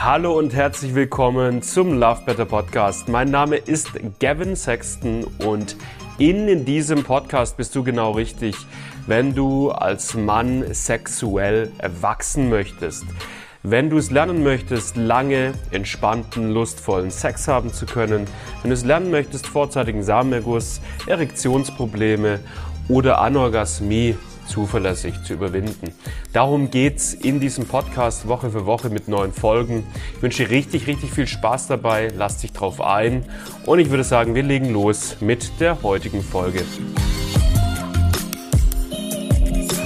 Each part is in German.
Hallo und herzlich willkommen zum Love Better Podcast. Mein Name ist Gavin Sexton und in diesem Podcast bist du genau richtig, wenn du als Mann sexuell erwachsen möchtest. Wenn du es lernen möchtest, lange, entspannten, lustvollen Sex haben zu können, wenn du es lernen möchtest, vorzeitigen Samenerguss, Erektionsprobleme oder Anorgasmie zuverlässig zu überwinden. Darum geht's in diesem Podcast Woche für Woche mit neuen Folgen. Ich wünsche dir richtig, richtig viel Spaß dabei. Lass dich drauf ein. Und ich würde sagen, wir legen los mit der heutigen Folge.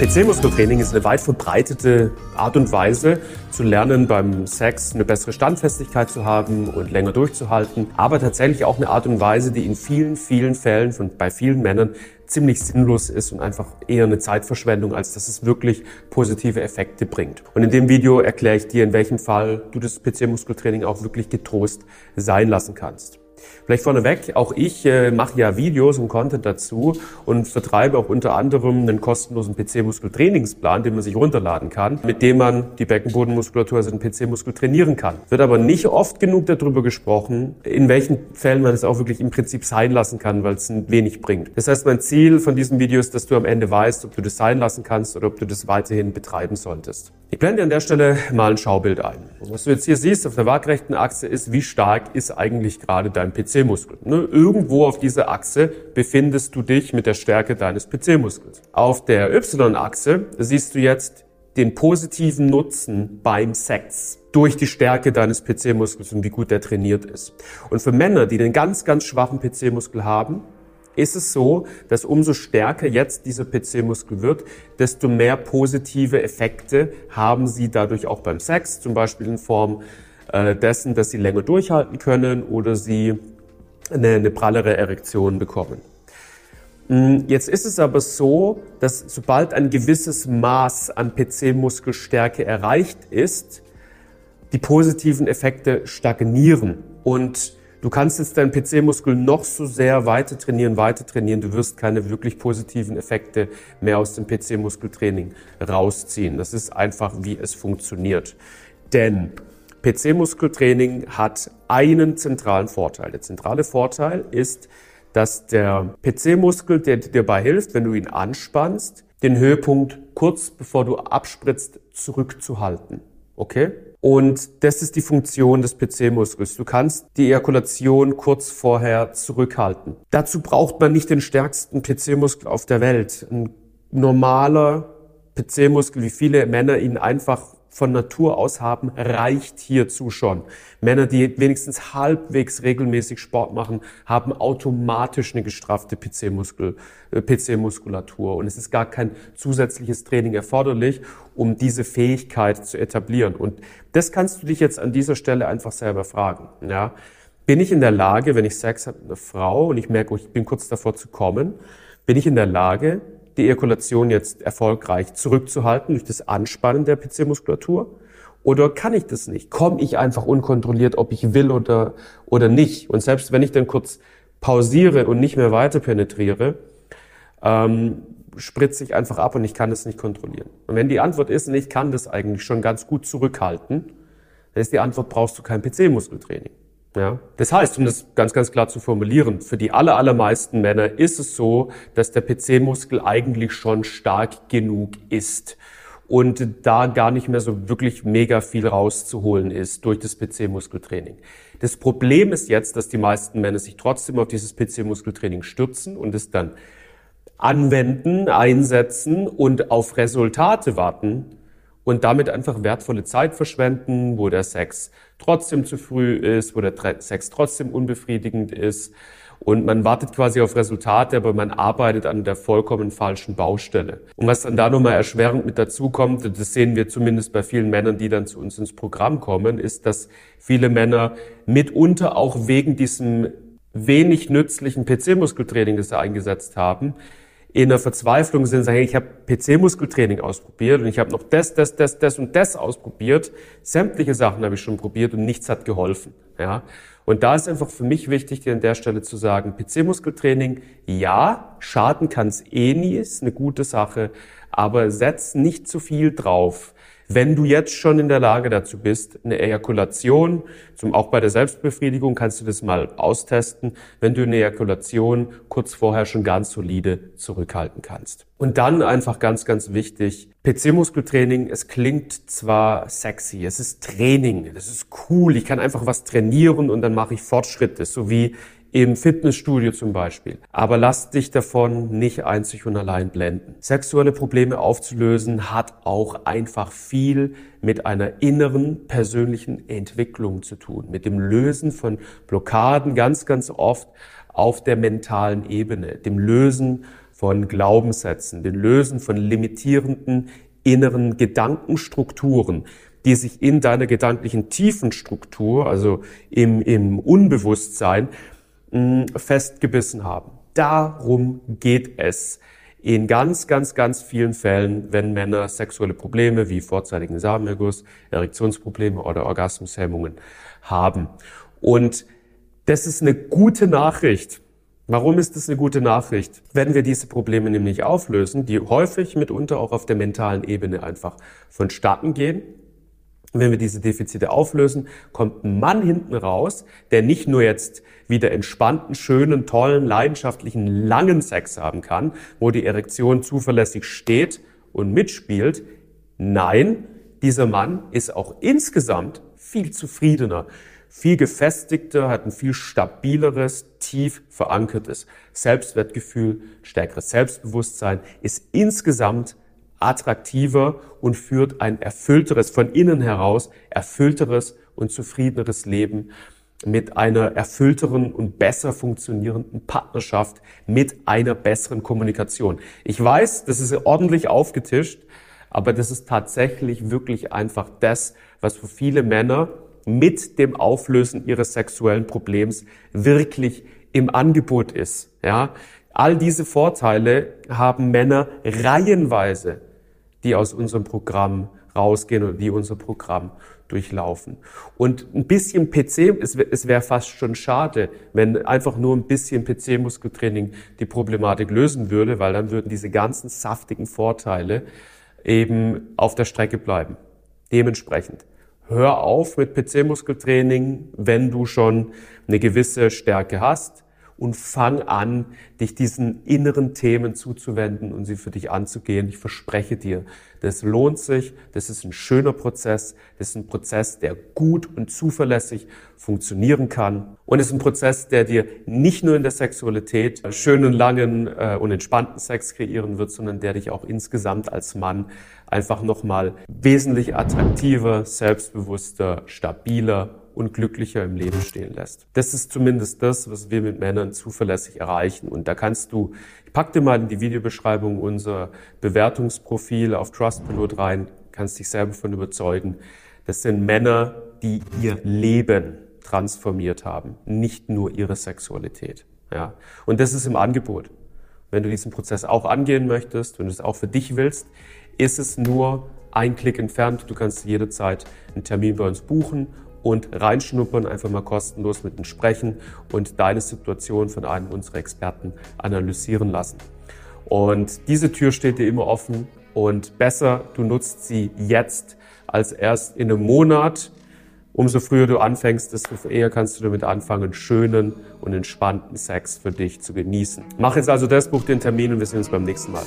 PC-Muskeltraining ist eine weit verbreitete Art und Weise zu lernen, beim Sex eine bessere Standfestigkeit zu haben und länger durchzuhalten, aber tatsächlich auch eine Art und Weise, die in vielen, vielen Fällen von, bei vielen Männern ziemlich sinnlos ist und einfach eher eine Zeitverschwendung, als dass es wirklich positive Effekte bringt. Und in dem Video erkläre ich dir, in welchem Fall du das PC-Muskeltraining auch wirklich getrost sein lassen kannst. Vielleicht vorneweg, auch ich äh, mache ja Videos und Content dazu und vertreibe auch unter anderem einen kostenlosen PC-Muskel-Trainingsplan, den man sich runterladen kann, mit dem man die Beckenbodenmuskulatur, also den PC-Muskel trainieren kann. Wird aber nicht oft genug darüber gesprochen, in welchen Fällen man es auch wirklich im Prinzip sein lassen kann, weil es wenig bringt. Das heißt, mein Ziel von diesem Video ist, dass du am Ende weißt, ob du das sein lassen kannst oder ob du das weiterhin betreiben solltest. Ich blende an der Stelle mal ein Schaubild ein. Was du jetzt hier siehst auf der waagrechten Achse ist, wie stark ist eigentlich gerade dein PC-Muskel. Ne? Irgendwo auf dieser Achse befindest du dich mit der Stärke deines PC-Muskels. Auf der Y-Achse siehst du jetzt den positiven Nutzen beim Sex durch die Stärke deines PC-Muskels und wie gut der trainiert ist. Und für Männer, die den ganz, ganz schwachen PC-Muskel haben, ist es so, dass umso stärker jetzt dieser PC-Muskel wird, desto mehr positive Effekte haben sie dadurch auch beim Sex, zum Beispiel in Form äh, dessen, dass sie länger durchhalten können oder sie eine, eine prallere Erektion bekommen. Mm, jetzt ist es aber so, dass sobald ein gewisses Maß an PC-Muskelstärke erreicht ist, die positiven Effekte stagnieren und Du kannst jetzt deinen PC-Muskel noch so sehr weiter trainieren, weiter trainieren. Du wirst keine wirklich positiven Effekte mehr aus dem PC-Muskeltraining rausziehen. Das ist einfach, wie es funktioniert. Denn PC-Muskeltraining hat einen zentralen Vorteil. Der zentrale Vorteil ist, dass der PC-Muskel, der dir dabei hilft, wenn du ihn anspannst, den Höhepunkt kurz bevor du abspritzt zurückzuhalten. Okay? Und das ist die Funktion des PC-Muskels. Du kannst die Ejakulation kurz vorher zurückhalten. Dazu braucht man nicht den stärksten PC-Muskel auf der Welt. Ein normaler PC-Muskel, wie viele Männer ihn einfach von Natur aus haben, reicht hierzu schon. Männer, die wenigstens halbwegs regelmäßig Sport machen, haben automatisch eine gestraffte PC-Muskel, äh, PC-Muskulatur. Und es ist gar kein zusätzliches Training erforderlich, um diese Fähigkeit zu etablieren. Und das kannst du dich jetzt an dieser Stelle einfach selber fragen. Ja? Bin ich in der Lage, wenn ich Sex habe mit einer Frau und ich merke, ich bin kurz davor zu kommen, bin ich in der Lage, die Ejakulation jetzt erfolgreich zurückzuhalten durch das Anspannen der PC-Muskulatur? Oder kann ich das nicht? Komme ich einfach unkontrolliert, ob ich will oder, oder nicht? Und selbst wenn ich dann kurz pausiere und nicht mehr weiter penetriere, ähm, spritze ich einfach ab und ich kann das nicht kontrollieren. Und wenn die Antwort ist, ich kann das eigentlich schon ganz gut zurückhalten, dann ist die Antwort, brauchst du kein PC-Muskeltraining. Ja, das heißt, um das ganz, ganz klar zu formulieren, für die aller, allermeisten Männer ist es so, dass der PC-Muskel eigentlich schon stark genug ist und da gar nicht mehr so wirklich mega viel rauszuholen ist durch das PC-Muskeltraining. Das Problem ist jetzt, dass die meisten Männer sich trotzdem auf dieses PC-Muskeltraining stürzen und es dann anwenden, einsetzen und auf Resultate warten, und damit einfach wertvolle Zeit verschwenden, wo der Sex trotzdem zu früh ist, wo der Sex trotzdem unbefriedigend ist. Und man wartet quasi auf Resultate, aber man arbeitet an der vollkommen falschen Baustelle. Und was dann da nochmal erschwerend mit dazu kommt, das sehen wir zumindest bei vielen Männern, die dann zu uns ins Programm kommen, ist, dass viele Männer mitunter auch wegen diesem wenig nützlichen PC-Muskeltraining, das sie eingesetzt haben, in der Verzweiflung sind, sagen, ich habe PC-Muskeltraining ausprobiert und ich habe noch das, das, das, das und das ausprobiert. Sämtliche Sachen habe ich schon probiert und nichts hat geholfen. Ja? Und da ist einfach für mich wichtig, dir an der Stelle zu sagen, PC-Muskeltraining, ja, schaden kann es eh nie, ist eine gute Sache, aber setz nicht zu viel drauf. Wenn du jetzt schon in der Lage dazu bist, eine Ejakulation, zum, auch bei der Selbstbefriedigung kannst du das mal austesten, wenn du eine Ejakulation kurz vorher schon ganz solide zurückhalten kannst. Und dann einfach ganz, ganz wichtig, PC-Muskeltraining, es klingt zwar sexy, es ist Training, das ist cool, ich kann einfach was trainieren und dann mache ich Fortschritte, so wie im Fitnessstudio zum Beispiel. Aber lass dich davon nicht einzig und allein blenden. Sexuelle Probleme aufzulösen hat auch einfach viel mit einer inneren persönlichen Entwicklung zu tun, mit dem Lösen von Blockaden ganz, ganz oft auf der mentalen Ebene, dem Lösen von Glaubenssätzen, dem Lösen von limitierenden inneren Gedankenstrukturen, die sich in deiner gedanklichen Tiefenstruktur, also im, im Unbewusstsein, festgebissen haben. Darum geht es in ganz, ganz, ganz vielen Fällen, wenn Männer sexuelle Probleme wie vorzeitigen Samenerguss, Erektionsprobleme oder Orgasmushemmungen haben. Und das ist eine gute Nachricht. Warum ist das eine gute Nachricht? Wenn wir diese Probleme nämlich auflösen, die häufig mitunter auch auf der mentalen Ebene einfach vonstatten gehen, wenn wir diese Defizite auflösen, kommt ein Mann hinten raus, der nicht nur jetzt wieder entspannten, schönen, tollen, leidenschaftlichen, langen Sex haben kann, wo die Erektion zuverlässig steht und mitspielt. Nein, dieser Mann ist auch insgesamt viel zufriedener, viel gefestigter, hat ein viel stabileres, tief verankertes Selbstwertgefühl, stärkeres Selbstbewusstsein, ist insgesamt attraktiver und führt ein erfüllteres, von innen heraus erfüllteres und zufriedeneres Leben mit einer erfüllteren und besser funktionierenden Partnerschaft, mit einer besseren Kommunikation. Ich weiß, das ist ordentlich aufgetischt, aber das ist tatsächlich wirklich einfach das, was für viele Männer mit dem Auflösen ihres sexuellen Problems wirklich im Angebot ist. Ja, all diese Vorteile haben Männer reihenweise die aus unserem Programm rausgehen oder die unser Programm durchlaufen. Und ein bisschen PC, es, wäre fast schon schade, wenn einfach nur ein bisschen PC-Muskeltraining die Problematik lösen würde, weil dann würden diese ganzen saftigen Vorteile eben auf der Strecke bleiben. Dementsprechend, hör auf mit PC-Muskeltraining, wenn du schon eine gewisse Stärke hast und fang an, dich diesen inneren Themen zuzuwenden und sie für dich anzugehen. Ich verspreche dir, das lohnt sich, das ist ein schöner Prozess, das ist ein Prozess, der gut und zuverlässig funktionieren kann und ist ein Prozess, der dir nicht nur in der Sexualität schönen, langen äh, und entspannten Sex kreieren wird, sondern der dich auch insgesamt als Mann einfach nochmal wesentlich attraktiver, selbstbewusster, stabiler und glücklicher im Leben stehen lässt. Das ist zumindest das, was wir mit Männern zuverlässig erreichen. Und da kannst du, ich pack dir mal in die Videobeschreibung unser Bewertungsprofil auf Trustpilot rein, kannst dich selber von überzeugen. Das sind Männer, die ihr Leben transformiert haben, nicht nur ihre Sexualität. Ja. Und das ist im Angebot. Wenn du diesen Prozess auch angehen möchtest, wenn du es auch für dich willst, ist es nur ein Klick entfernt. Du kannst jederzeit einen Termin bei uns buchen und reinschnuppern, einfach mal kostenlos mit uns sprechen und deine Situation von einem unserer Experten analysieren lassen. Und diese Tür steht dir immer offen und besser, du nutzt sie jetzt als erst in einem Monat. Umso früher du anfängst, desto eher kannst du damit anfangen, schönen und entspannten Sex für dich zu genießen. Mach jetzt also das, buch den Termin und wir sehen uns beim nächsten Mal.